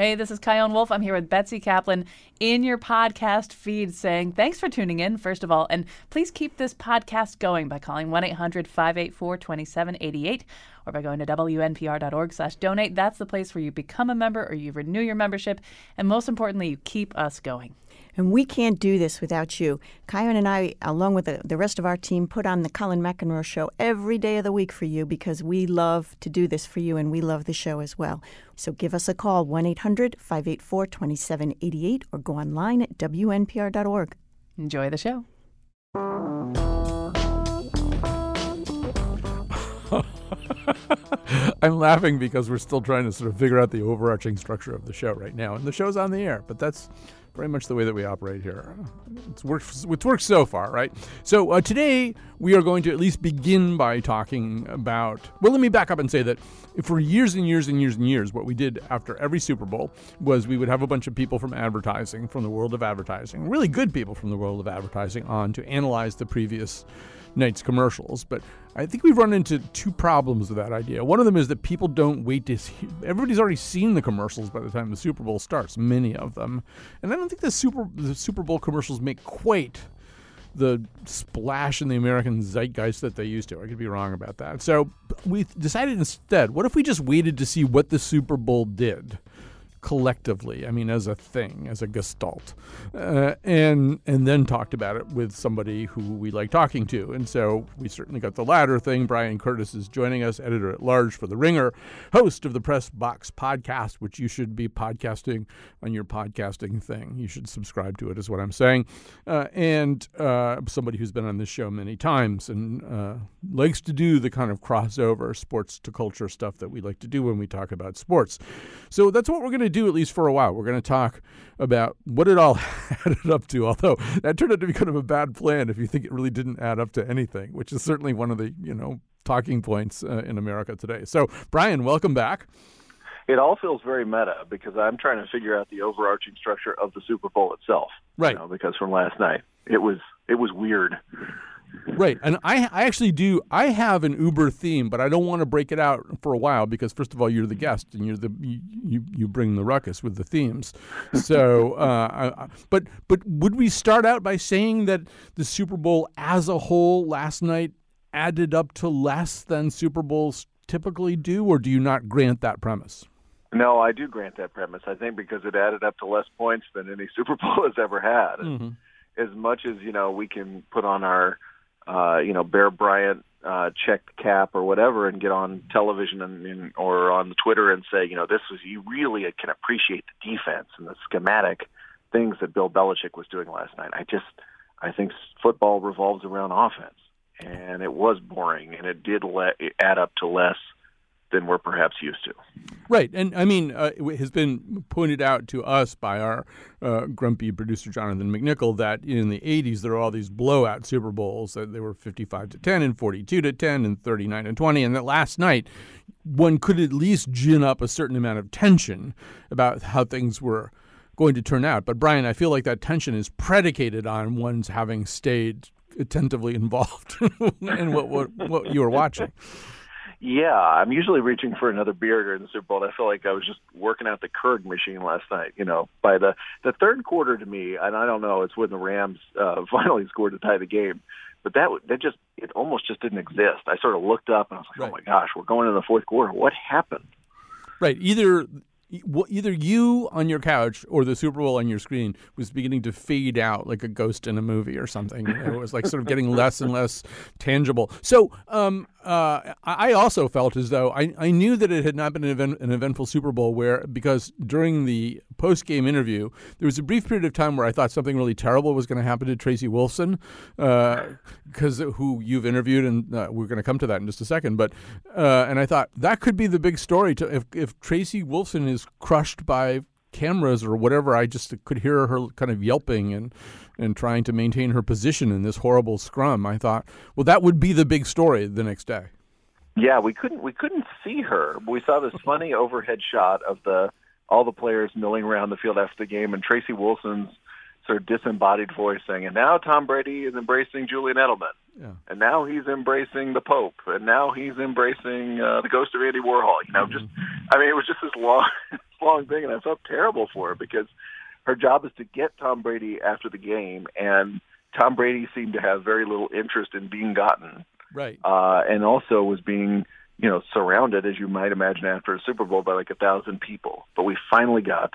Hey, this is Chion Wolf. I'm here with Betsy Kaplan in your podcast feed saying thanks for tuning in, first of all, and please keep this podcast going by calling 1 800 584 2788 or by going to wnpr.org slash donate. That's the place where you become a member or you renew your membership, and most importantly, you keep us going. And we can't do this without you. Chion and I, along with the, the rest of our team, put on the Colin McEnroe show every day of the week for you because we love to do this for you and we love the show as well. So give us a call, 1 800 584 2788, or go online at WNPR.org. Enjoy the show. I'm laughing because we're still trying to sort of figure out the overarching structure of the show right now. And the show's on the air, but that's very much the way that we operate here. It's worked, it's worked so far, right? So uh, today we are going to at least begin by talking about. Well, let me back up and say that for years and years and years and years, what we did after every Super Bowl was we would have a bunch of people from advertising, from the world of advertising, really good people from the world of advertising, on to analyze the previous night's commercials. But I think we've run into two problems with that idea. One of them is that people don't wait to see. Everybody's already seen the commercials by the time the Super Bowl starts, many of them. And I don't think the Super, the Super Bowl commercials make quite the splash in the American zeitgeist that they used to. I could be wrong about that. So we decided instead, what if we just waited to see what the Super Bowl did? Collectively. I mean, as a thing, as a gestalt, uh, and and then talked about it with somebody who we like talking to. And so we certainly got the latter thing. Bryan Curtis is joining us, editor at large for the Ringer, host of the Press Box podcast, which you should be podcasting on your podcasting thing. You should subscribe to it, is what I'm saying. Uh, and uh, somebody who's been on this show many times and uh, likes to do the kind of crossover sports to culture stuff that we like to do when we talk about sports. So that's what we're going to do at least for a while. We're going to talk about what it all added up to. Although that turned out to be kind of a bad plan if you think it really didn't add up to anything, which is certainly one of the you know talking points uh, in America today. So, Bryan, welcome back. It all feels very meta because I'm trying to figure out the overarching structure of the Super Bowl itself. Right. You know, because from last night, it was it was weird. Right, and I I actually do. I have an Uber theme, but I don't want to break it out for a while because first of all, you're the guest and you're the you you bring the ruckus with the themes. So, uh, I, but but would we start out by saying that the Super Bowl as a whole last night added up to less than Super Bowls typically do, or do you not grant that premise? No, I do grant that premise. I think because it added up to less points than any Super Bowl has ever had. Mm-hmm. As much as you know, we can put on our uh, you know, Bear Bryant uh, check the cap or whatever and get on television and, and or on Twitter and say, you know, this was you really can appreciate the defense and the schematic things that Bill Belichick was doing last night. I just I think football revolves around offense, and it was boring, and it did let it add up to less than we're perhaps used to. Right, and I mean, uh, it has been pointed out to us by our uh, grumpy producer Jonathan McNicol that in the '80s there were all these blowout Super Bowls that they were 55 to 10 and 42 to 10 and 39 and 20, and that last night one could at least gin up a certain amount of tension about how things were going to turn out. But Bryan, I feel like that tension is predicated on one's having stayed attentively involved in what, what what you were watching. Yeah, I'm usually reaching for another beer during the Super Bowl. I feel like I was just working out the Keurig machine last night. You know, by the the third quarter to me, and I don't know, it's when the Rams uh, finally scored to tie the game. But that that just it almost just didn't exist. I sort of looked up and I was like, right. oh my gosh, we're going into the fourth quarter. What happened? Right. Either either you on your couch or the Super Bowl on your screen was beginning to fade out like a ghost in a movie or something. it was like sort of getting less and less tangible. So um, uh, I also felt as though I, I knew that it had not been an, event, an eventful Super Bowl where because during the post game interview there was a brief period of time where I thought something really terrible was going to happen to Tracy Wolfson because uh, who you've interviewed and uh, we're going to come to that in just a second. But uh, and I thought that could be the big story to if if Tracy Wolfson is crushed by cameras or whatever. I just could hear her kind of yelping and and trying to maintain her position in this horrible scrum. I thought, well, that would be the big story the next day. Yeah, we couldn't we couldn't see her. We saw this funny overhead shot of the all the players milling around the field after the game, and Tracy Wolfson's of disembodied voice saying, "And now Tom Brady is embracing Julian Edelman, yeah. and now he's embracing the Pope, and now he's embracing uh, the ghost of Andy Warhol." You know, mm-hmm. just I mean, it was just this long long thing, and I felt terrible for her because her job is to get Tom Brady after the game, and Tom Brady seemed to have very little interest in being gotten. Right. Uh, and also was being, you know, surrounded, as you might imagine, after a Super Bowl by like a thousand people. But we finally got,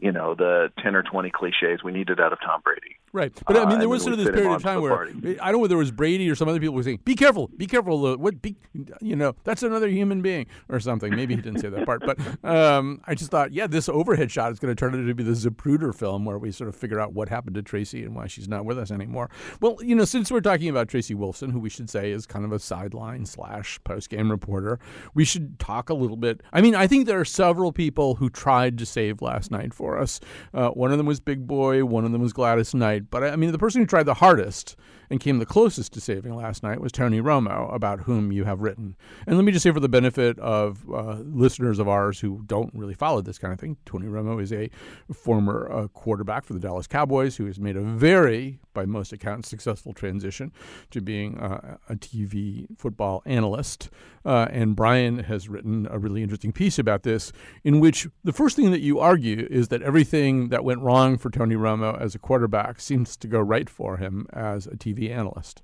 you know, the 10 or 20 cliches we needed out of Tom Brady. Right, but I mean, Uh, there and was sort of this period of time where party. I don't know whether it was Brady or some other people were saying, "Be careful, be careful." Uh, what, be, you know, that's another human being or something. Maybe he didn't say that part, but um, I just thought, yeah, this overhead shot is going to turn into be the Zapruder film where we sort of figure out what happened to Tracy and why she's not with us anymore. Well, you know, since we're talking about Tracy Wolfson, who we should say is kind of a sideline slash post game reporter, we should talk a little bit. I mean, I think there are several people who tried to save last night for us. Uh, one of them was Big Boi, one of them was Gladys Knight, but I mean, the person who tried the hardest and came the closest to saving last night was Tony Romo, about whom you have written. And let me just say, for the benefit of uh, listeners of ours who don't really follow this kind of thing, Tony Romo is a former uh, quarterback for the Dallas Cowboys who has made a very, by most accounts, successful transition to being uh, a TV football analyst. Uh, and Bryan has written a really interesting piece about this, in which the first thing that you argue is that everything that went wrong for Tony Romo as a quarterback seems to go right for him as a TV analyst.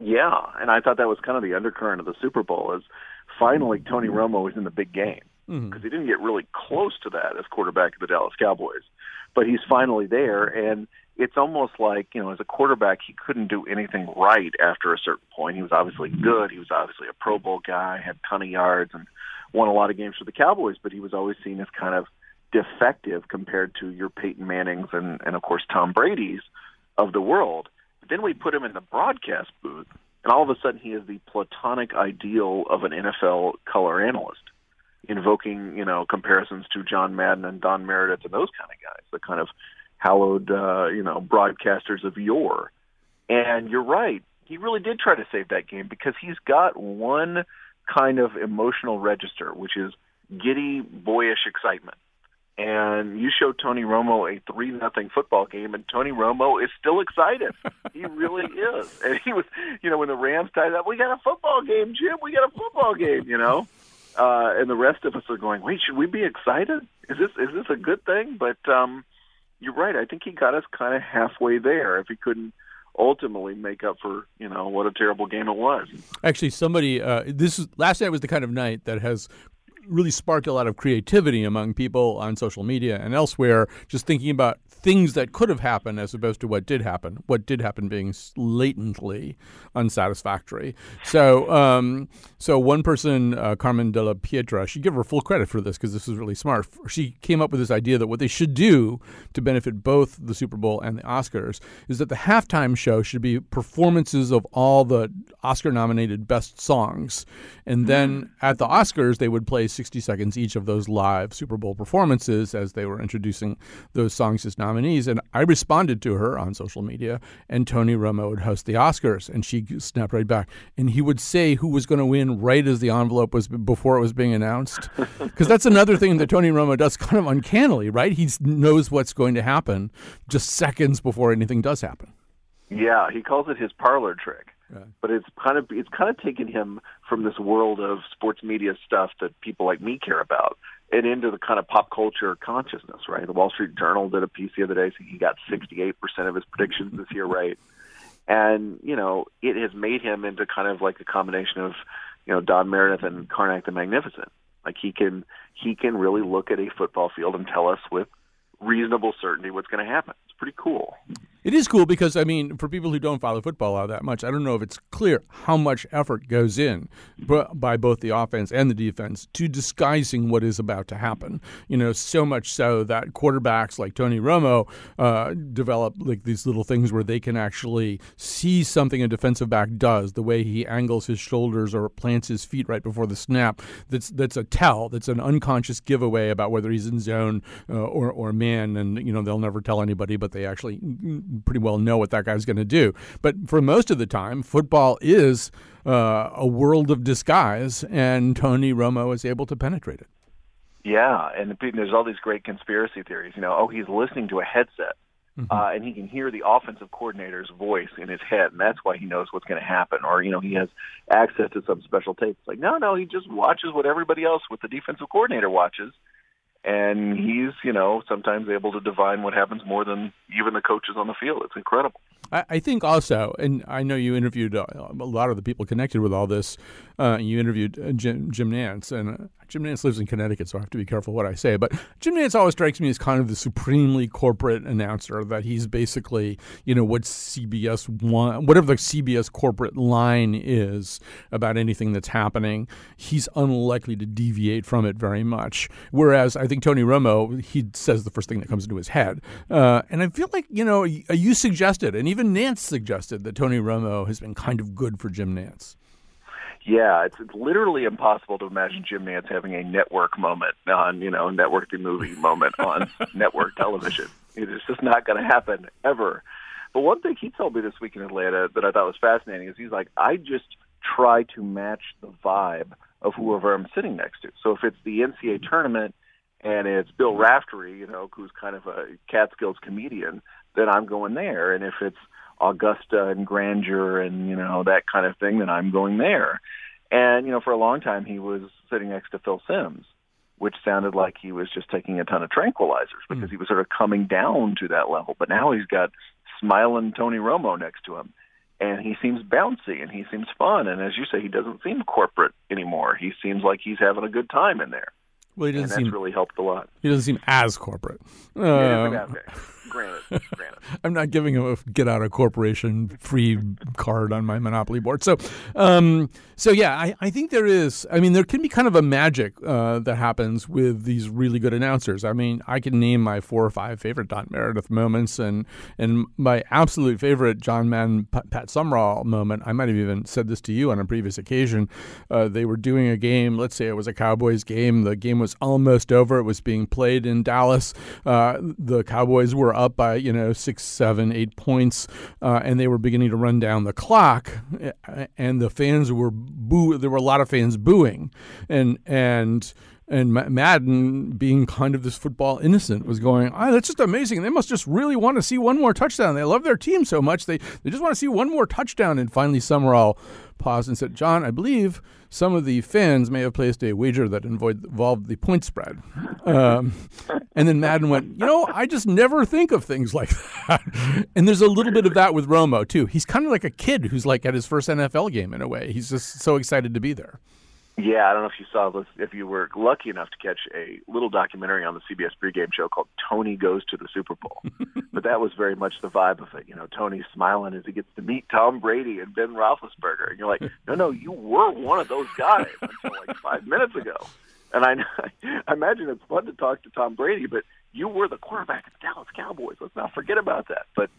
Yeah, and I thought that was kind of the undercurrent of the Super Bowl is finally Tony mm-hmm. Romo was in the big game mm-hmm. because he didn't get really close to that as quarterback of the Dallas Cowboys, but he's finally there, and it's almost like you know as a quarterback he couldn't do anything right after a certain point. He was obviously mm-hmm. good, he was obviously a Pro Bowl guy, had a ton of yards, and won a lot of games for the Cowboys, but he was always seen as kind of defective compared to your Peyton Mannings and and of course Tom Brady's of the world. Then we put him in the broadcast booth, and all of a sudden he is the platonic ideal of an NFL color analyst, invoking you know comparisons to John Madden and Don Meredith and those kind of guys, the kind of hallowed uh, you know broadcasters of yore. And you're right, he really did try to save that game because he's got one kind of emotional register, which is giddy, boyish excitement and you show Tony Romo a three nothing football game, and Tony Romo is still excited. he really is, and he was, you know, when the Rams tied up, we got a football game, Jim. We got a football game, you know. Uh, and the rest of us are going, wait, should we be excited? Is this is this a good thing? But um, you're right. I think he got us kind of halfway there. If he couldn't ultimately make up for you know what a terrible game it was. Actually, somebody uh, this is, last night was the kind of night that has really sparked a lot of creativity among people on social media and elsewhere, just thinking about things that could have happened as opposed to what did happen. What did happen being latently unsatisfactory. So, um, so one person, uh, Carmen de la Pietra, she give her full credit for this because this is really smart. She came up with this idea that what they should do to benefit both the Super Bowl and the Oscars is that the halftime show should be performances of all the Oscar-nominated best songs, and then at the Oscars they would play 60 seconds each of those live Super Bowl performances as they were introducing those songs as nominees. And I responded to her on social media, and Tony Romo would host the Oscars, and she snapped right back. And he would say who was going to win right as the envelope was before it was being announced, because that's another thing that Tony Romo does kind of uncannily, right? He knows what's going to happen just seconds before anything does happen. Yeah, he calls it his parlor trick. But it's kind of it's kind of taken him from this world of sports media stuff that people like me care about and into the kind of pop culture consciousness, right? The Wall Street Journal did a piece the other day saying he got 68% of his predictions this year right. And, you know, it has made him into kind of like a combination of, you know, Don Meredith and Carnac the Magnificent. Like he can he can really look at a football field and tell us with reasonable certainty what's going to happen. It's pretty cool. It is cool because I mean, for people who don't follow football all that much, I don't know if it's clear how much effort goes in by both the offense and the defense to disguising what is about to happen. You know, so much so that quarterbacks like Tony Romo uh, develop like these little things where they can actually see something a defensive back does, the way he angles his shoulders or plants his feet right before the snap. That's that's a tell. That's an unconscious giveaway about whether he's in zone uh, or or man. And you know, they'll never tell anybody, but they actually pretty well know what that guy's going to do. But for most of the time, football is uh, a world of disguise, and Tony Romo is able to penetrate it. Yeah, and there's all these great conspiracy theories. You know, oh, he's listening to a headset, mm-hmm. uh, and he can hear the offensive coordinator's voice in his head, and that's why he knows what's going to happen. Or you know, he has access to some special tape. It's like, no, no, he just watches what everybody else with the defensive coordinator watches, and he's you know sometimes able to divine what happens more than even the coaches on the field. It's incredible. I, I think also, and I know you interviewed uh, a lot of the people connected with all this. Uh, you interviewed uh, Jim, Jim Nantz, and Jim Nantz lives in Connecticut, so I have to be careful what I say. But Jim Nantz always strikes me as kind of the supremely corporate announcer. That he's basically, you know, what CBS want, whatever the CBS corporate line is about anything that's happening, he's unlikely to deviate from it very much. Whereas I think Tony Romo, he says the first thing that comes into his head, uh, and I feel like you know, you suggested, and even Nantz suggested that Tony Romo has been kind of good for Jim Nantz. Yeah, it's, it's literally impossible to imagine Jim Nantz having a network moment on, you know, network the movie moment on network television. It's just not going to happen ever. But one thing he told me this week in Atlanta that I thought was fascinating is he's like, I just try to match the vibe of whoever I'm sitting next to. So if it's the NCAA tournament and it's Bill Raftery, you know, who's kind of a Catskills comedian, then I'm going there. And if it's Augusta and grandeur and you know that kind of thing, then I'm going there. And you know, for a long time he was sitting next to Phil Simms, which sounded like he was just taking a ton of tranquilizers because mm. he was sort of coming down to that level. But now he's got smiling Tony Romo next to him, and he seems bouncy and he seems fun. And as you say, he doesn't seem corporate anymore. He seems like he's having a good time in there. Well, he doesn't and that's seem really helped a lot. He doesn't seem as corporate. Uh, granted, granted. I'm not giving him a get out of corporation free card on my Monopoly board. So, um, so yeah, I, I think there is. I mean, there can be kind of a magic uh, that happens with these really good announcers. I mean, I can name my four or five favorite Don Meredith moments, and and my absolute favorite John Madden Pat Summerall moment. I might have even said this to you on a previous occasion. Uh, they were doing a game. Let's say it was a Cowboys game. The game was almost over. It was being played in Dallas. Uh, the Cowboys were up by you know six, seven, eight points, uh, and they were beginning to run down the clock, and the fans were boo. There were a lot of fans booing, and and and Madden, being kind of this football innocent, was going, oh, that's just amazing. They must just really want to see one more touchdown. They love their team so much. They, they just want to see one more touchdown. And finally, Summerall paused and said, John, I believe some of the fans may have placed a wager that involved the point spread. Um, and then Madden went, you know, I just never think of things like that. and there's a little bit of that with Romo, too. He's kind of like a kid who's like at his first NFL game in a way. He's just so excited to be there. Yeah, I don't know if you saw this, if you were lucky enough to catch a little documentary on the CBS pregame show called Tony Goes to the Super Bowl. but that was very much the vibe of it. You know, Tony's smiling as he gets to meet Tom Brady and Ben Roethlisberger. And you're like, no, no, you were one of those guys until like five minutes ago. And I, I imagine it's fun to talk to Tom Brady, but you were the quarterback of the Dallas Cowboys. Let's not forget about that. But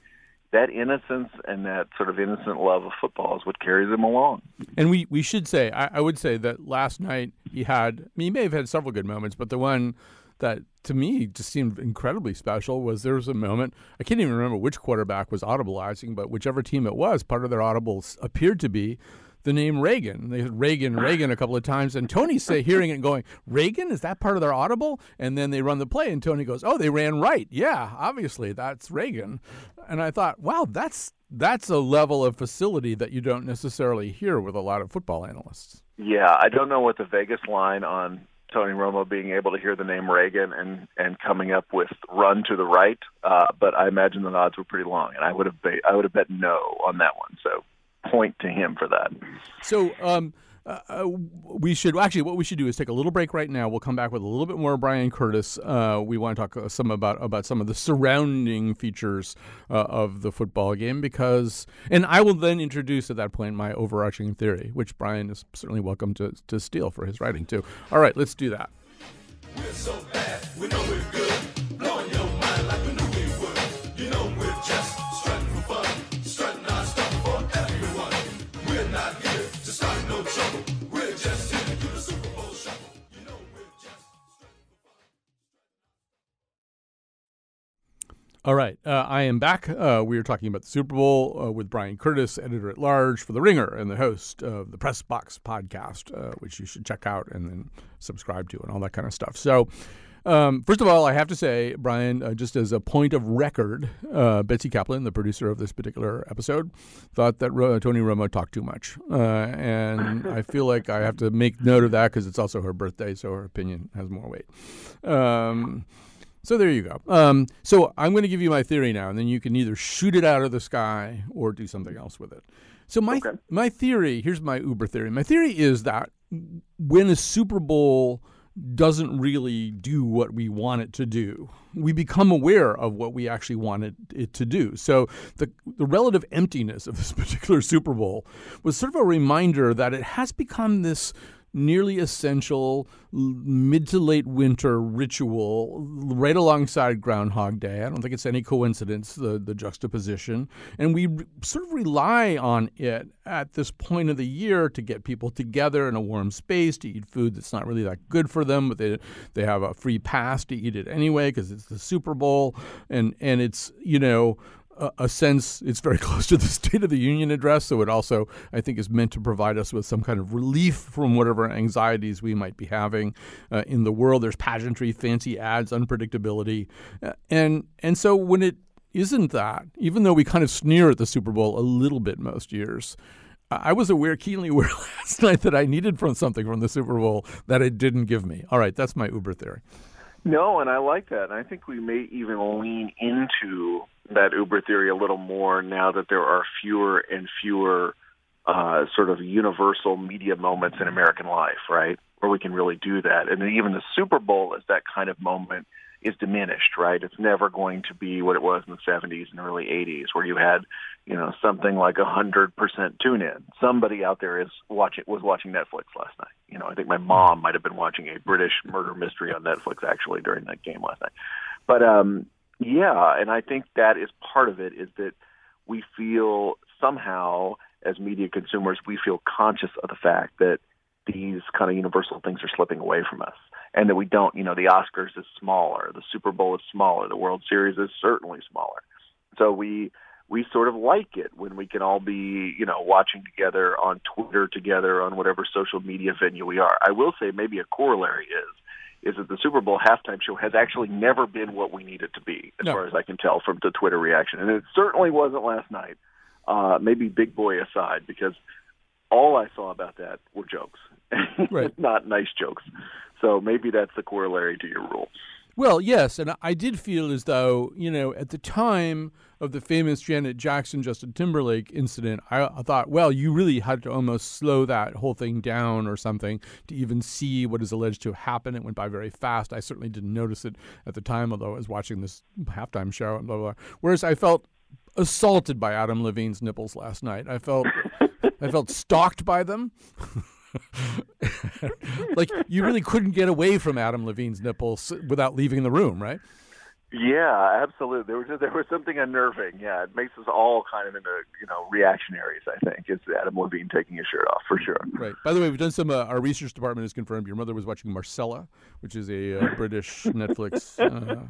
that innocence and that sort of innocent love of football is what carries him along. And we, we should say, I, I would say that last night he had, I mean, he may have had several good moments, but the one that to me just seemed incredibly special was there was a moment I can't even remember which quarterback was audibleizing, but whichever team it was, part of their audibles appeared to be the name Reagan. They said Reagan, Reagan a couple of times, and Tony's say hearing it and going, Reagan, is that part of their audible? And then they run the play, and Tony goes, Oh, they ran right. Yeah, obviously that's Reagan. And I thought, wow, that's that's a level of facility that you don't necessarily hear with a lot of football analysts. Yeah, I don't know what the Vegas line on Tony Romo being able to hear the name Reagan and and coming up with run to the right, uh, but I imagine the odds were pretty long, and I would have bet, I would have bet no on that one. So point to him for that. So, um, uh, uh, we should actually what we should do is take a little break right now. We'll come back with a little bit more Bryan Curtis. Uh, we want to talk uh, some about about some of the surrounding features uh, of the football game because, and I will then introduce at that point my overarching theory, which Bryan is certainly welcome to to steal for his writing too. All right, let's do that. All right, uh, I am back. Uh, we are talking about the Super Bowl uh, with Bryan Curtis, editor at large for The Ringer and the host of the Press Box podcast, uh, which you should check out and then subscribe to and all that kind of stuff. So, Um, first of all, I have to say, Bryan, uh, just as a point of record, uh, Betsy Kaplan, the producer of this particular episode, thought that Tony Romo talked too much, uh, and I feel like I have to make note of that because it's also her birthday, so her opinion has more weight. Um, so there you go. Um, so I'm going to give you my theory now, and then you can either shoot it out of the sky or do something else with it. So my Okay. my theory here's my Uber theory. My theory is that when a Super Bowl doesn't really do what we want it to do, we become aware of what we actually wanted it to do. So the the relative emptiness of this particular Super Bowl was sort of a reminder that it has become this nearly essential mid to late winter ritual right alongside Groundhog Day. I don't think it's any coincidence the the juxtaposition, and we re- sort of rely on it at this point of the year to get people together in a warm space to eat food that's not really that good for them, but they they have a free pass to eat it anyway because it's the Super Bowl, and and it's you know a, sense it's very close to the State of the Union address, so it also I think is meant to provide us with some kind of relief from whatever anxieties we might be having uh, in the world. There's pageantry, fancy ads, unpredictability, uh, and and so when it isn't that, even though we kind of sneer at the Super Bowl a little bit most years. I I was aware, keenly aware last night that I needed from something from the Super Bowl that it didn't give me. All right, that's my Uber theory. No, and I like that. And I think we may even lean into that Uber theory a little more now that there are fewer and fewer uh, sort of universal media moments in American life, right? Where we can really do that. And even the Super Bowl is that kind of moment is diminished, right? It's never going to be what it was in the 70s and early 80s where you had, you know, something like a 100% tune in. Somebody out there is watching was watching Netflix last night. You know, I think my mom might have been watching a British murder mystery on Netflix actually during that game last night. But um yeah, and I think that is part of it is that we feel somehow as media consumers we feel conscious of the fact that these kind of universal things are slipping away from us and that we don't, you know, the Oscars is smaller, the Super Bowl is smaller, the World Series is certainly smaller. So we we sort of like it when we can all be, you know, watching together on Twitter together on whatever social media venue we are. I will say maybe a corollary is is that the Super Bowl halftime show has actually never been what we need it to be, as No. far as I can tell from the Twitter reaction, and it certainly wasn't last night. Uh, maybe Big Boi aside, because all I saw about that were jokes, Right. not nice jokes. So maybe that's the corollary to your rule. Well, yes, and I did feel as though you know at the time of the famous Janet Jackson Justin Timberlake incident, I, I thought, well, you really had to almost slow that whole thing down or something to even see what is alleged to have happened. It went by very fast. I certainly didn't notice it at the time, although I was watching this halftime show and blah blah. blah. Whereas I felt assaulted by Adam Levine's nipples last night. I felt I felt stalked by them. like you really couldn't get away from Adam Levine's nipples without leaving the room, right? Yeah, absolutely. There was there was something unnerving. Yeah, it makes us all kind of into you know reactionaries. I think is Adam Levine taking his shirt off for sure. Right. By the way, we've done some. Uh, our research department has confirmed your mother was watching Marcella, which is a uh, British Netflix. Uh,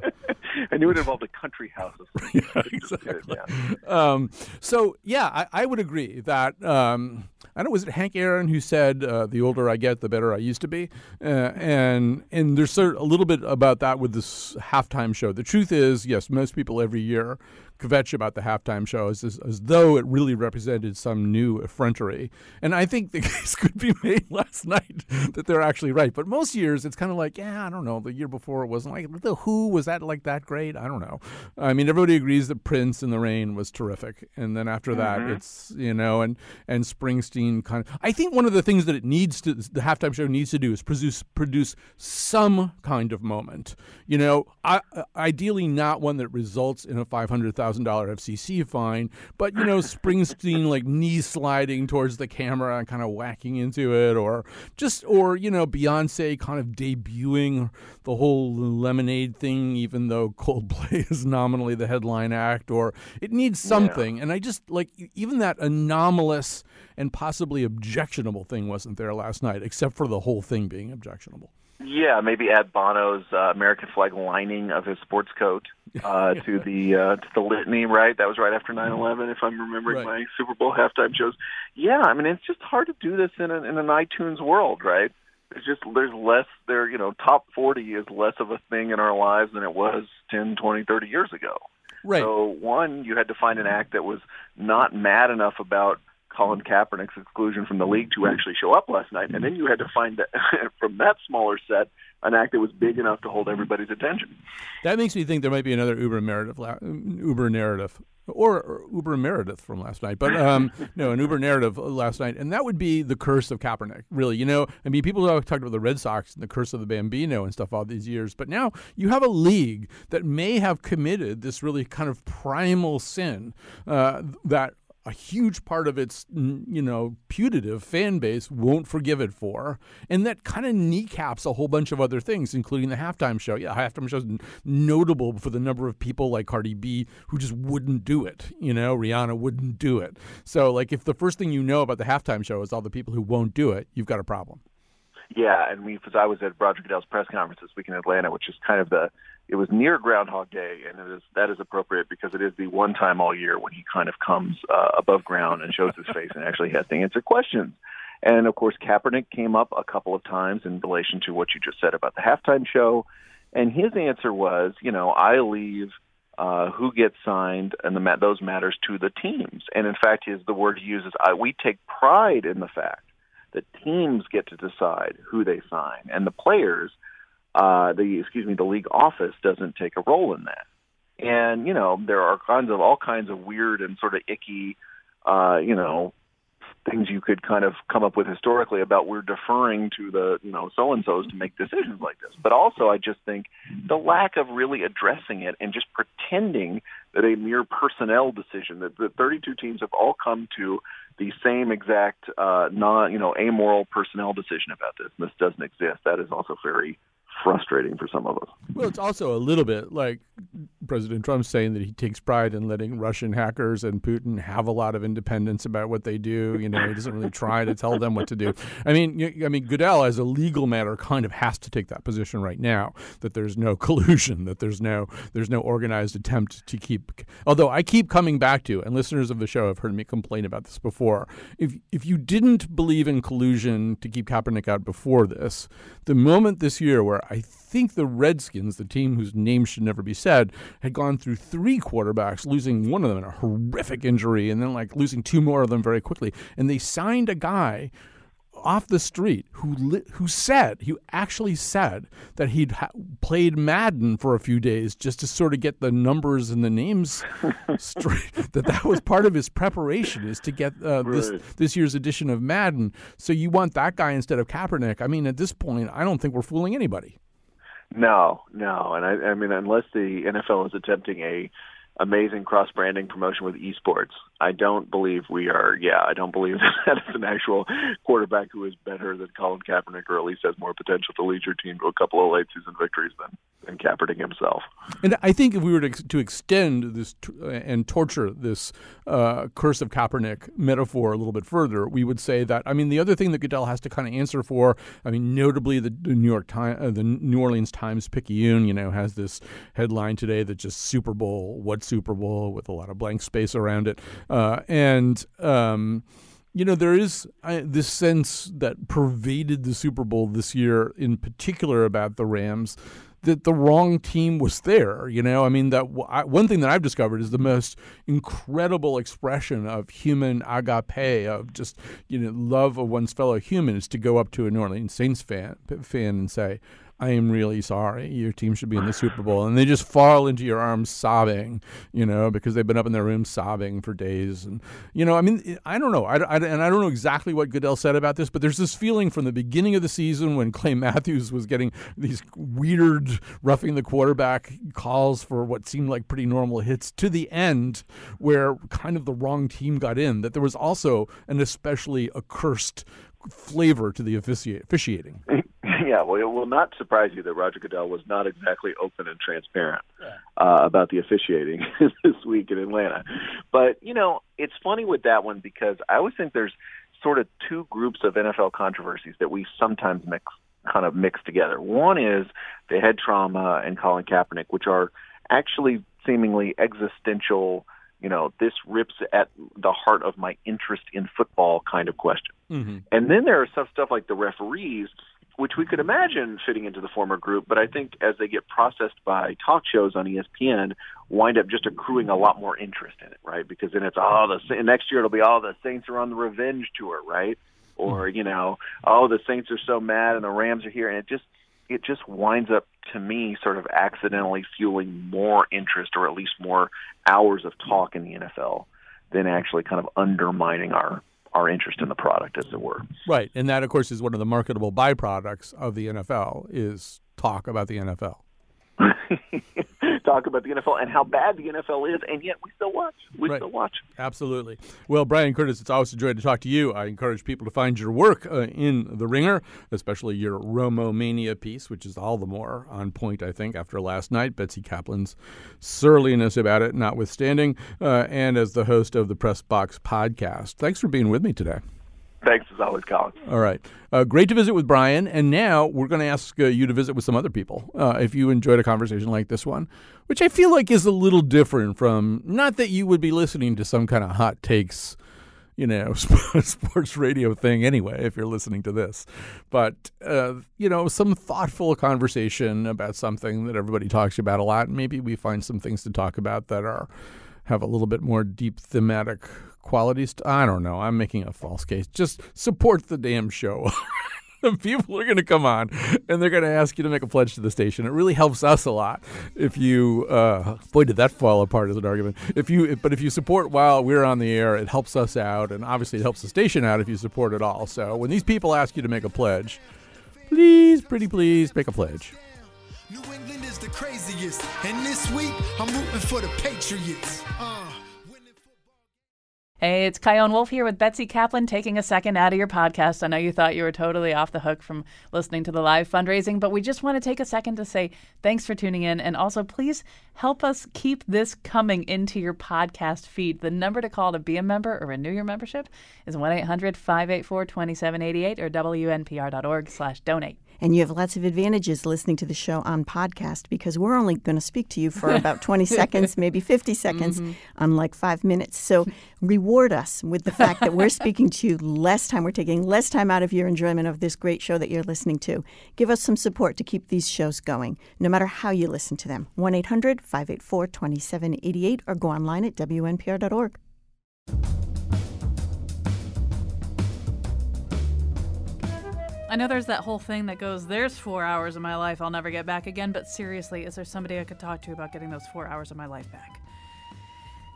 I knew it involved a country house. Sort. exactly. Yeah. um, so yeah, I, I would agree that um, I don't know was it Hank Aaron who said uh, the older I get, the better I used to be, uh, and and there's sort of a little bit about that with this halftime show. The truth is, yes, most people every year kvetch about the halftime show as, as, as though it really represented some new effrontery. And I think the case could be made last night that they're actually right. But most years, it's kind of like, yeah, I don't know. The year before, it wasn't like the Who was that like that great? I don't know. I mean, everybody agrees that Prince in the Rain was terrific, and then after that, it's you know, and and Springsteen kind of. I think one of the things that it needs to, the halftime show needs to do is produce produce some kind of moment. You know, I, ideally not one that results in a five hundred thousand dollar FCC fine, but you know, Springsteen like knee sliding towards the camera and kind of whacking into it, or just or you know, Beyonce kind of debuting the whole lemonade thing, even though Coldplay is nominally the headline act, or it needs something. And I just like even that anomalous and possibly objectionable thing wasn't there last night, except for the whole thing being objectionable. Yeah, maybe add Bono's uh, American flag lining of his sports coat uh, to the uh, to the litany. Right, that was right after nine eleven, if I'm remembering Right. my Super Bowl halftime shows. Yeah, I mean it's just hard to do this in an in an iTunes world, right? It's just there's less there. You know, top 40 is less of a thing in our lives than it was 10, 20, 30 years ago. Right. So one, you had to find an act that was not mad enough about Colin Kaepernick's exclusion from the league to actually show up last night, and then you had to find that from that smaller set an act that was big enough to hold everybody's attention. That makes me think there might be another Uber narrative, Uber narrative, or, or Uber Meredith from last night, but um, no, an Uber narrative last night, and that would be the curse of Kaepernick. Really, you know, I mean, people have talked about the Red Sox and the curse of the Bambino and stuff all these years, but now you have a league that may have committed this really kind of primal sin uh, that a huge part of its you know putative fan base won't forgive it for, and that kind of kneecaps a whole bunch of other things, including the halftime show. Yeah, halftime show is notable for the number of people like Cardi B who just wouldn't do it. You know, Rihanna wouldn't do it. So like, if the first thing you know about the halftime show is all the people who won't do it, you've got a problem. Yeah, and we, because I was at Roger Goodell's press conference this week in Atlanta, which is kind of the it was near Groundhog Day, and it is that is appropriate because it is the one time all year when he kind of comes uh, above ground and shows his face and actually has to answer questions. And of course, Kaepernick came up a couple of times in relation to what you just said about the halftime show, and his answer was, you know, I leave uh, who gets signed and the those matters to the teams. And in fact, his the word he uses, I, we take pride in the fact that teams get to decide who they sign, and the players uh, the excuse me, the league office doesn't take a role in that. And you know, there are kinds of all kinds of weird and sort of icky, uh, you know, things you could kind of come up with historically about we're deferring to the you know so and so's to make decisions like this. But also, I just think the lack of really addressing it and just pretending that a mere personnel decision that the 32 teams have all come to the same exact uh, non you know amoral personnel decision about this. And this doesn't exist. That is also very frustrating for some of us. Well, it's also a little bit like President Trump saying that he takes pride in letting Russian hackers and Putin have a lot of independence about what they do. You know, he doesn't really try to tell them what to do. I mean, I mean, Goodell, as a legal matter, kind of has to take that position right now that there's no collusion, that there's no there's no organized attempt to keep. Although I keep coming back to, and listeners of the show have heard me complain about this before. If if you didn't believe in collusion to keep Kaepernick out before this, the moment this year where I think the Redskins, the team whose name should never be said, had gone through three quarterbacks, losing one of them in a horrific injury, and then like losing two more of them very quickly. And they signed a guy off the street who li- who said he actually said that he'd ha- played Madden for a few days just to sort of get the numbers and the names straight. That that was part of his preparation is to get uh, right. this this year's edition of Madden. So you want that guy instead of Kaepernick? I mean, at this point, I don't think we're fooling anybody. No, no, and I, I mean, unless the NFL is attempting a amazing cross branding promotion with esports. I don't believe we are. Yeah, I don't believe that is an actual quarterback who is better than Colin Kaepernick, or at least has more potential to lead your team to a couple of late season victories than than Kaepernick himself. And I think if we were to, to extend this t- and torture this uh, curse of Kaepernick metaphor a little bit further, we would say that I mean the other thing that Goodell has to kind of answer for. I mean, notably the, the New York Times, uh, the New Orleans Times Picayune, you know, has this headline today that just Super Bowl, what Super Bowl with a lot of blank space around it. Uh, and, um, you know, there is this sense that pervaded the Super Bowl this year, in particular about the Rams, that the wrong team was there. You know, I mean, that w- one thing that I've discovered is the most incredible expression of human agape, of just you know love of one's fellow human, is to go up to a New Orleans Saints fan fan and say, I am really sorry. Your team should be in the Super Bowl. And they just fall into your arms sobbing, you know, because they've been up in their room sobbing for days. And, you know, I mean, I don't know. I, I, and I don't know exactly what Goodell said about this, but there's this feeling from the beginning of the season when Clay Matthews was getting these weird roughing the quarterback calls for what seemed like pretty normal hits to the end where kind of the wrong team got in, that there was also an especially accursed flavor to the officiating. yeah, well, it will not surprise you that Roger Goodell was not exactly open and transparent uh, about the officiating this week in Atlanta. But, you know, it's funny with that one because I always think there's sort of two groups of NFL controversies that we sometimes mix kind of mix together. One is the head trauma and Colin Kaepernick, which are actually seemingly existential – you know, this rips at the heart of my interest in football kind of question. Mm-hmm. And then there are some stuff like the referees, which we could imagine fitting into the former group, but I think as they get processed by talk shows on ESPN, wind up just accruing a lot more interest in it, right? Because then it's oh the next year it'll be all oh, the Saints are on the revenge tour, right? Or hmm. you know, oh the Saints are so mad and the Rams are here, and it just it just winds up to me sort of accidentally fueling more interest or at least more hours of talk in the NFL than actually kind of undermining our our interest in the product, as it were. Right, and that, of course, is one of the marketable byproducts of the NFL is talk about the NFL. talk about the NFL and how bad the NFL is, and yet we still watch. We right. still watch. Absolutely. Well, Bryan Curtis, it's always a joy to talk to you. I encourage people to find your work uh, in The Ringer, especially your Romo Mania piece, which is all the more on point, I think, after last night. Betsy Kaplan's surliness about it notwithstanding, uh, and as the host of the Press Box podcast. Thanks for being with me today. Thanks as always, Colin. All right. Uh, great to visit with Bryan. And now we're going to ask uh, you to visit with some other people uh, if you enjoyed a conversation like this one, which I feel like is a little different from not that you would be listening to some kind of hot takes, you know, sports radio thing anyway, if you're listening to this, but, uh, you know, some thoughtful conversation about something that everybody talks about a lot. And maybe we find some things to talk about that are have a little bit more deep thematic qualities. I don't know. I'm making a false case. Just support the damn show. the people are going to come on and they're going to ask you to make a pledge to the station. It really helps us a lot if you. Uh, boy, did that fall apart as an argument. If you, but if you support while we're on the air, it helps us out, and obviously it helps the station out if you support it all. So when these people ask you to make a pledge, please, pretty please, make a pledge. New England is the craziest, and this week I'm rooting for the Patriots. Uh. Hey, it's Chion Wolf here with Betsy Kaplan taking a second out of your podcast. I know you thought you were totally off the hook from listening to the live fundraising, but we just want to take a second to say thanks for tuning in. And also, please help us keep this coming into your podcast feed. The number to call to be a member or renew your membership is 1 800 584 2788 or WNPR.org slash donate. And you have lots of advantages listening to the show on podcast because we're only going to speak to you for about 20 seconds, maybe 50 seconds, mm-hmm. unlike five minutes. So reward us with the fact that we're speaking to you less time. We're taking less time out of your enjoyment of this great show that you're listening to. Give us some support to keep these shows going, no matter how you listen to them. 1 800 584 2788 or go online at WNPR.org. I know there's that whole thing that goes, there's four hours of my life I'll never get back again, but seriously, is there somebody I could talk to about getting those four hours of my life back?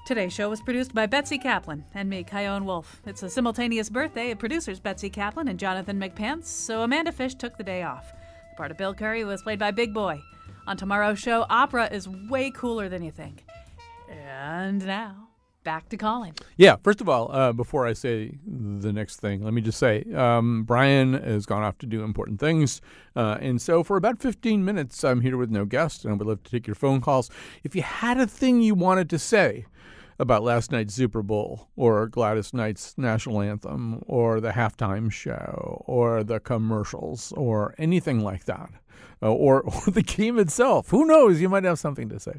Today's show was produced by Betsy Kaplan and me, Chion Wolf. It's a simultaneous birthday of producers Betsy Kaplan and Jonathan McPants, so Amanda Fish took the day off. The part of Bill Curry was played by Big Boi. On tomorrow's show, opera is way cooler than you think. And now, back to Colin. Yeah, first of all, uh, before I say the next thing, let me just say um, Bryan has gone off to do important things. Uh, and so for about 15 minutes, I'm here with no guest, and I would love to take your phone calls. If you had a thing you wanted to say, about last night's Super Bowl or Gladys Knight's national anthem or the halftime show or the commercials or anything like that uh, or, or the game itself. Who knows? You might have something to say.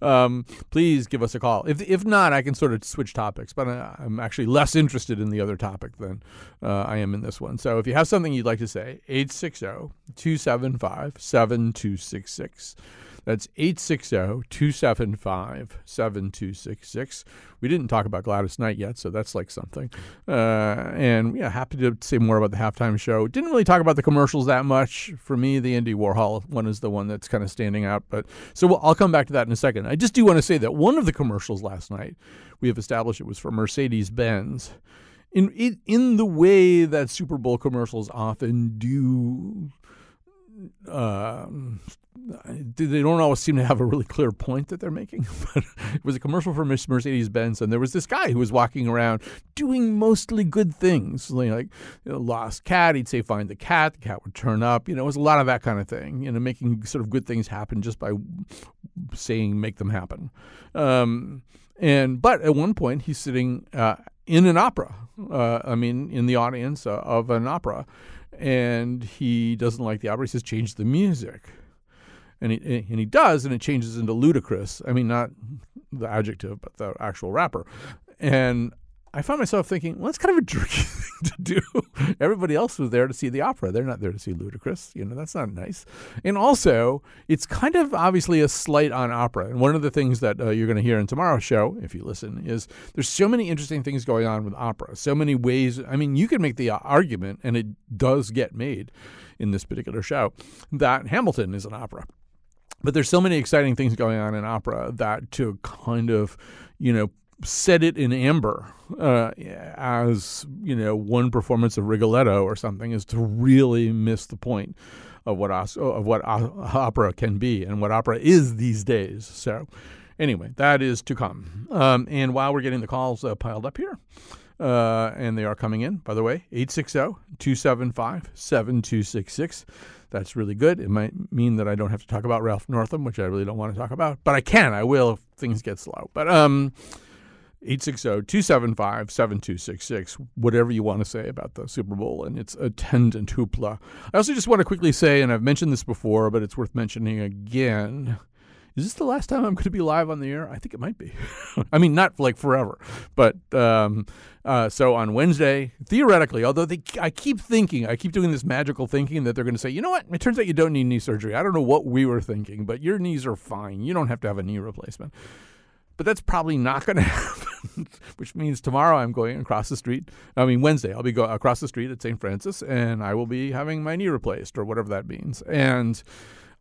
Um, please give us a call. If, if not, I can sort of switch topics, but I, am actually less interested in the other topic than uh, I am in this one. So if you have something you'd like to say, 860 275 7266. That's 860 275 7266. We didn't talk about Gladys Knight yet, so that's like something. Uh, and yeah, happy to say more about the halftime show. Didn't really talk about the commercials that much. For me, the Andy Warhol one is the one that's kind of standing out. But so we'll, I'll come back to that in a second. I just do want to say that one of the commercials last night, we have established it was for Mercedes Benz. In, in in the way that Super Bowl commercials often do uh, they don't always seem to have a really clear point that they're making. But it was a commercial for Mercedes Benz, and there was this guy who was walking around doing mostly good things, like you know, lost cat. He'd say find the cat, the cat would turn up. You know, it was a lot of that kind of thing. You know, making sort of good things happen just by saying make them happen. Um, and but at one point he's sitting uh, in an opera. Uh, I mean, in the audience uh, of an opera, and he doesn't like the opera. He says change the music and he eh, and he does, and it changes into Ludacris. I mean, not the adjective, but the actual rapper. And I found myself thinking, well, that's kind of a jerky thing to do. Everybody else was there to see the opera. They're not there to see Ludacris. You know, that's not nice. And also, it's kind of obviously a slight on opera. And one of the things that uh, you're going to hear in tomorrow's show, if you listen, is there's so many interesting things going on with opera. So many ways. I mean, you can make the argument, and it does get made in this particular show, that Hamilton is an opera. But there's so many exciting things going on in opera that to kind of, you know, set it in amber uh, as you know one performance of Rigoletto or something is to really miss the point of what of what opera can be and what opera is these days. So anyway, that is to come. Um, and while we're getting the calls uh, piled up here. Uh, and they are coming in, by the way, 860 275 7266. That's really good. It might mean that I don't have to talk about Ralph Northam, which I really don't want to talk about, but I can. I will if things get slow. But um, 860-275-7266 whatever you want to say about the super bowl and its attendant hoopla. I also just want to quickly say and i've mentioned this before but it's worth mentioning again is this the last time i'm going to be live on the air? I think it might be. I mean not like forever but um, uh, so on wednesday theoretically although they, i keep thinking i keep doing this magical thinking that they're going to say you know what? It turns out you don't need knee surgery. I don't know what we were thinking but your knees are fine. You don't have to have a knee replacement. But that's probably not going to happen, which means tomorrow I'm going across the street. I mean, Wednesday, I'll be going across the street at St. Francis and I will be having my knee replaced or whatever that means. And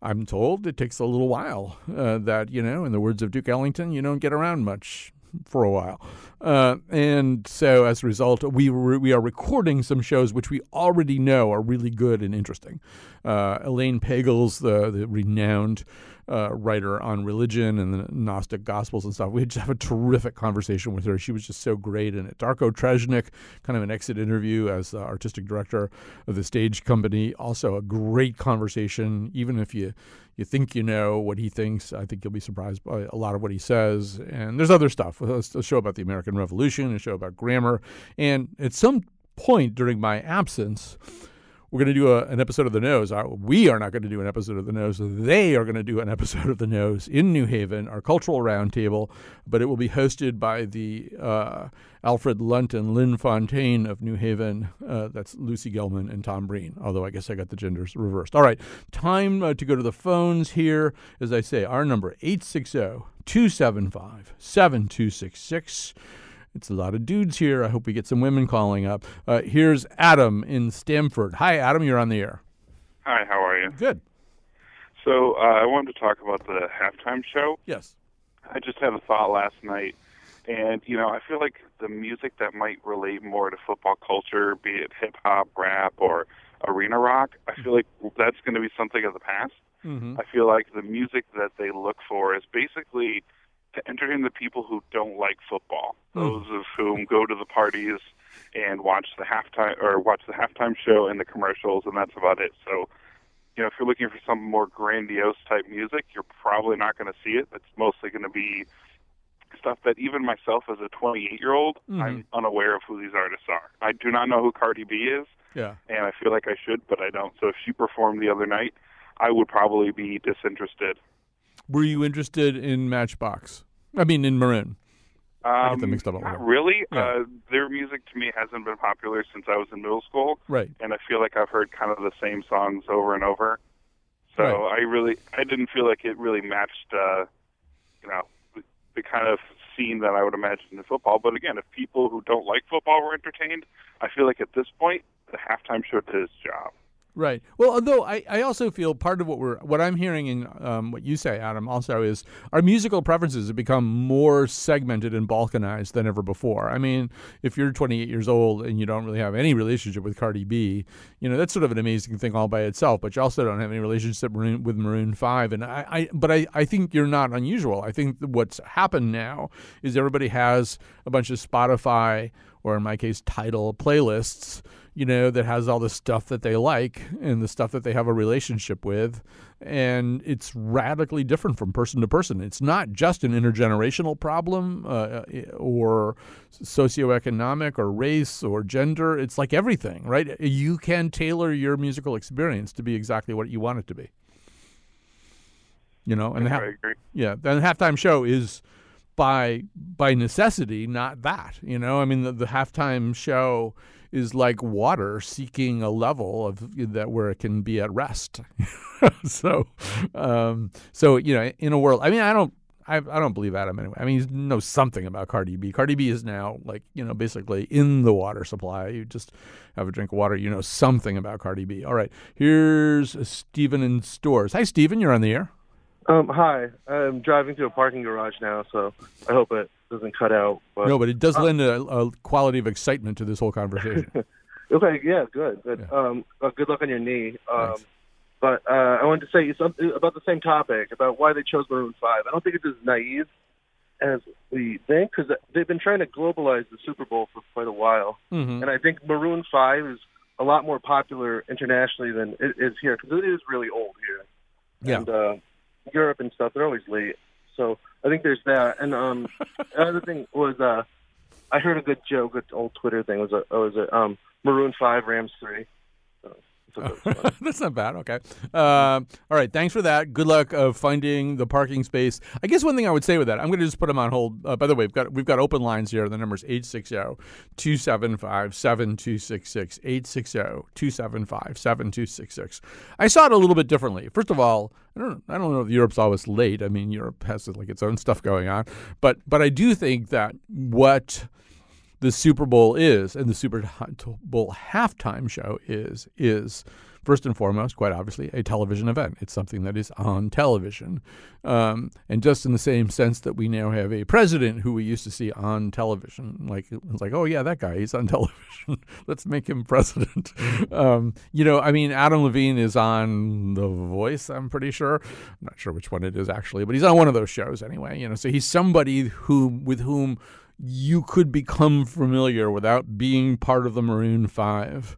I'm told it takes a little while uh, that, you know, in the words of Duke Ellington, you don't get around much for a while. Uh, and so as a result, we, re- we are recording some shows which we already know are really good and interesting. Uh, Elaine Pagels, the, the renowned uh, writer on religion and the Gnostic Gospels and stuff. We just have a terrific conversation with her. She was just so great it. Darko Tresnjak, kind of an exit interview as the artistic director of the stage company. Also a great conversation, even if you you think you know what he thinks. I think you'll be surprised by a lot of what he says. And there's other stuff. A show about the American Revolution, a show about grammar. And at some point during my absence, we're going to do a, an episode of The Nose. We are not going to do an episode of The Nose. They are going to do an episode of The Nose in New Haven, our cultural roundtable, but it will be hosted by the uh, Alfred Lunt and Lynn Fontanne of New Haven. Uh, that's Lucy Gellman and Tom Breen, although I guess I got the genders reversed. All right, time uh, to go to the phones here. As I say, our number 860 275 7266. It's a lot of dudes here. I hope we get some women calling up. Uh, here's Adam in Stamford. Hi, Adam. You're on the air. Hi. How are you? Good. So uh, I wanted to talk about the halftime show. Yes. I just had a thought last night, and you know, I feel like the music that might relate more to football culture, be it hip hop, rap, or arena rock, I feel like that's going to be something of the past. Mm-hmm. I feel like the music that they look for is basically to entertain the people who don't like football, mm. those of whom go to the parties and watch the halftime or watch the halftime show and the commercials, and that's about it. So, you know, if you're looking for some more grandiose type music, you're probably not going to see it. It's mostly going to be stuff that even myself as a 28 year old, mm-hmm. I'm unaware of who these artists are. I do not know who Cardi B is. Yeah. And I feel like I should, but I don't. So if she performed the other night, I would probably be disinterested. Were you interested in Matchbox? I mean, in Maroon. Um, I get them mixed up. Not really. Yeah. Uh, their music to me hasn't been popular since I was in middle school. Right. And I feel like I've heard kind of the same songs over and over. So right. I really, I didn't feel like it really matched, uh, you know, the, the kind of scene that I would imagine in football. But again, if people who don't like football were entertained, I feel like at this point, the halftime show did its job. Right. Well, although I, I also feel part of what we're what I'm hearing in um, what you say, Adam, also is our musical preferences have become more segmented and balkanized than ever before. I mean, if you're 28 years old and you don't really have any relationship with Cardi B, you know that's sort of an amazing thing all by itself. But you also don't have any relationship with Maroon Five, and I, I but I, I think you're not unusual. I think what's happened now is everybody has a bunch of Spotify or in my case, Tidal playlists you know, that has all the stuff that they like and the stuff that they have a relationship with. And it's radically different from person to person. It's not just an intergenerational problem uh, or socioeconomic or race or gender. It's like everything, right? You can tailor your musical experience to be exactly what you want it to be. You know, and the ha- yeah, the halftime show is by by necessity not that. You know, I mean, the, the halftime show is like water seeking a level of that where it can be at rest. so, um, so you know, in a world, I mean, I don't. I, I don't believe Adam anyway. I mean, he knows something about Cardi B. Cardi B is now like you know basically in the water supply. You just have a drink of water, you know something about Cardi B. All right, here's Stephen in Storrs. Hi, Stephen. You're on the air. Um, hi. I'm driving to a parking garage now, so I hope it doesn't cut out. But, no, but it does uh, lend a, a, quality of excitement to this whole conversation. okay, yeah, good, good. Yeah. Um, uh, good luck on your knee. Um, but uh, I wanted to say something about the same topic about why they chose Maroon Five. I don't think it's as naive as we think because they've been trying to globalize the Super Bowl for quite a while, mm-hmm. and I think Maroon Five is a lot more popular internationally than it is here because it is really old here. Yeah. And uh, Europe and stuff, they're always late. So I think there's that. And um, another thing was uh, I heard a good joke, good old Twitter thing was a was a um, Maroon Five Rams three. That's not bad. Okay. Uh, all right. Thanks for that. Good luck of finding the parking space. I guess one thing I would say with that, I'm going to just put them on hold. Uh, by the way, we've got we've got open lines here. The number is 860-275-7266. 860-275-7266. I saw it a little bit differently. First of all, I don't I don't know if Europe's always late. I mean, Europe has like its own stuff going on. But but I do think that what the Super Bowl is and the Super Bowl halftime show is is first and foremost, quite obviously, a television event. It's something that is on television, um, and just in the same sense that we now have a president who we used to see on television, like it's like, oh yeah, that guy, he's on television. Let's make him president. um, you know, I mean, Adam Levine is on The Voice. I'm pretty sure. I'm not sure which one it is actually, but he's on one of those shows anyway. You know, so he's somebody who with whom you could become familiar without being part of the Maroon 5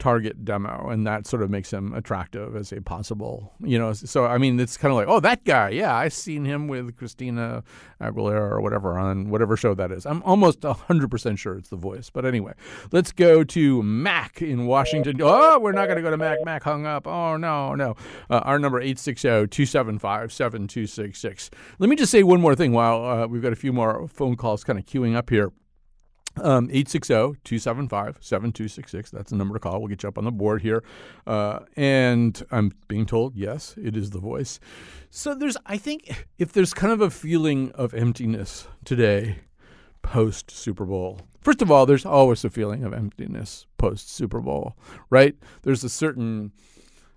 target demo and that sort of makes him attractive as a possible you know so i mean it's kind of like oh that guy yeah i've seen him with christina aguilera or whatever on whatever show that is. I'm almost 100% sure it's the voice but anyway let's go to mac in washington. Oh we're not going to go to mac. Mac hung up. Oh no no. Uh, our number 860-275-7266 let me just say one more thing while uh, we've got a few more phone calls kind of queuing up here um, 860-275-7266. That's the number to call. We'll get you up on the board here. Uh, and I'm being told, yes, it is the voice. So there's, I think, if there's kind of a feeling of emptiness today post Super Bowl. First of all, there's always a feeling of emptiness post Super Bowl, right? There's a certain,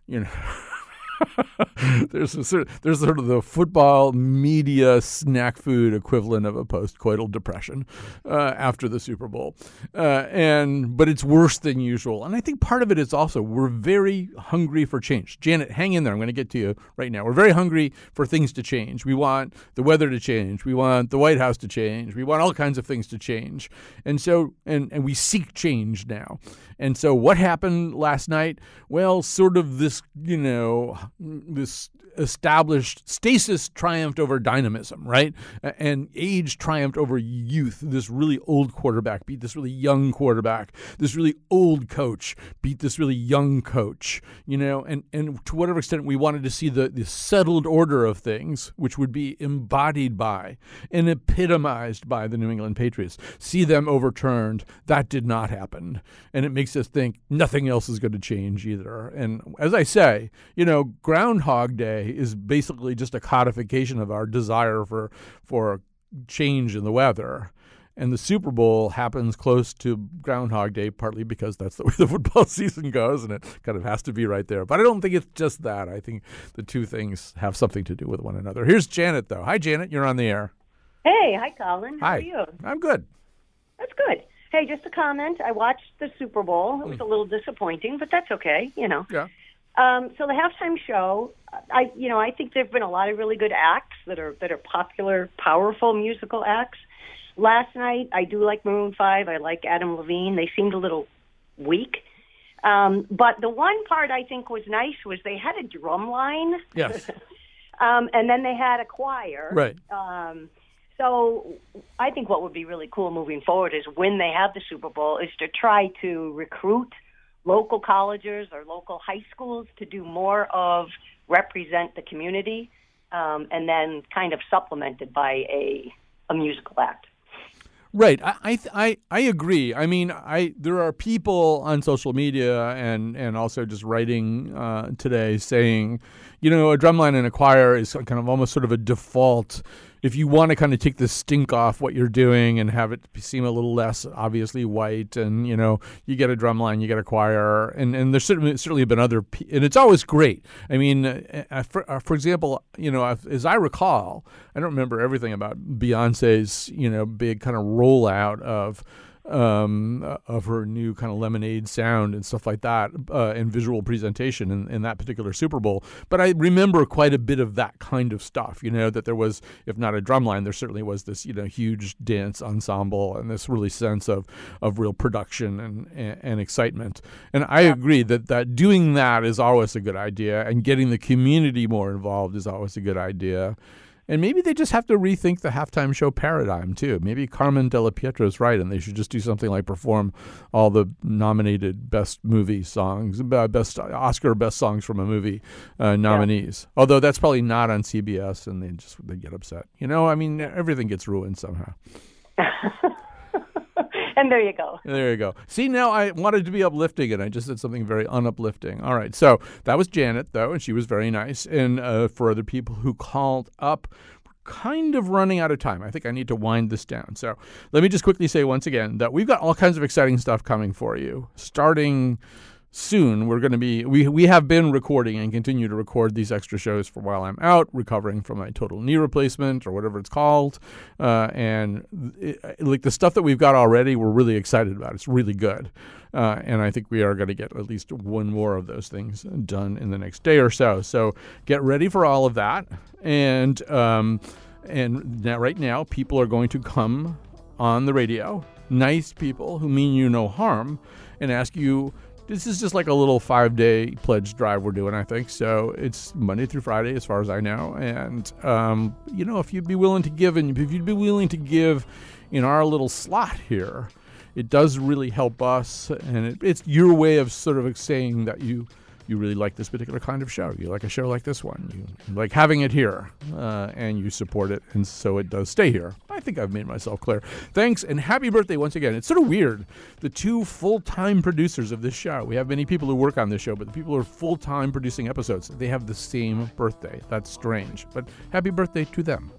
you know. there's a sort of, there's sort of the football media snack food equivalent of a postcoital depression uh, after the Super Bowl, uh, and but it's worse than usual. And I think part of it is also we're very hungry for change. Janet, hang in there. I'm going to get to you right now. We're very hungry for things to change. We want the weather to change. We want the White House to change. We want all kinds of things to change. And so and and we seek change now. And so what happened last night? Well, sort of this, you know, this established stasis triumphed over dynamism, right? And age triumphed over youth. This really old quarterback beat this really young quarterback. This really old coach beat this really young coach, you know, and, and to whatever extent we wanted to see the, the settled order of things, which would be embodied by and epitomized by the New England Patriots, see them overturned. That did not happen. And it makes us think nothing else is going to change either. And as I say, you know, Groundhog Day is basically just a codification of our desire for for change in the weather. And the Super Bowl happens close to Groundhog Day, partly because that's the way the football season goes, and it kind of has to be right there. But I don't think it's just that. I think the two things have something to do with one another. Here's Janet, though. Hi, Janet. You're on the air. Hey, hi, Colin. How hi. are you? I'm good. That's good. Hey, just a comment. I watched the Super Bowl. It was a little disappointing, but that's okay. You know. Yeah. Um, so the halftime show, I you know I think there've been a lot of really good acts that are that are popular, powerful musical acts. Last night, I do like Maroon Five. I like Adam Levine. They seemed a little weak. Um, but the one part I think was nice was they had a drum line. Yes. um, and then they had a choir. Right. Um, so I think what would be really cool moving forward is when they have the Super Bowl is to try to recruit local colleges or local high schools to do more of represent the community, um, and then kind of supplemented by a a musical act. Right. I, I I I agree. I mean, I there are people on social media and and also just writing uh, today saying, you know, a drumline and a choir is kind of almost sort of a default if you want to kind of take the stink off what you're doing and have it seem a little less obviously white, and you know, you get a drum line, you get a choir, and and there's certainly certainly been other, and it's always great. I mean, uh, uh for, uh, for example, you know, as I recall, I don't remember everything about Beyonce's you know big kind of rollout of um, of her new kind of lemonade sound and stuff like that, uh, and visual presentation in, in that particular Super Bowl. But I remember quite a bit of that kind of stuff. You know that there was, if not a drum line, there certainly was this you know huge dance ensemble and this really sense of of real production and and, and excitement. And I agree that that doing that is always a good idea, and getting the community more involved is always a good idea. And maybe they just have to rethink the halftime show paradigm too. Maybe Carmen Della is right, and they should just do something like perform all the nominated best movie songs, best Oscar best songs from a movie uh, nominees. Yeah. Although that's probably not on CBS, and they just they get upset. You know, I mean, everything gets ruined somehow. and there you go. There you go. See, now I wanted to be uplifting, and I just said something very unuplifting. All right, so that was Janet, though, and she was very nice. And uh, for other people who called up, we're kind of running out of time. I think I need to wind this down. So let me just quickly say once again that we've got all kinds of exciting stuff coming for you, starting soon we're going to be we we have been recording and continue to record these extra shows for while I'm out recovering from my total knee replacement or whatever it's called. Uh, and it, like the stuff that we've got already we're really excited about. It's really good. Uh, and I think we are going to get at least one more of those things done in the next day or so. So get ready for all of that. And um, and now, right now people are going to come on the radio. Nice people who mean you no harm and ask you this is just like a little five day pledge drive we're doing, I think. So it's Monday through Friday, as far as I know. And, um, you know, if you'd be willing to give, and if you'd be willing to give in our little slot here, it does really help us. And it, it's your way of sort of saying that you you really like this particular kind of show. You like a show like this one. You, like having it here, uh, and you support it, and so it does stay here. I think I've made myself clear. Thanks, and happy birthday once again. It's sort of weird. The two full time producers of this show, we have many people who work on this show, but the people who are full time producing episodes, they have the same birthday. That's strange, but happy birthday to them.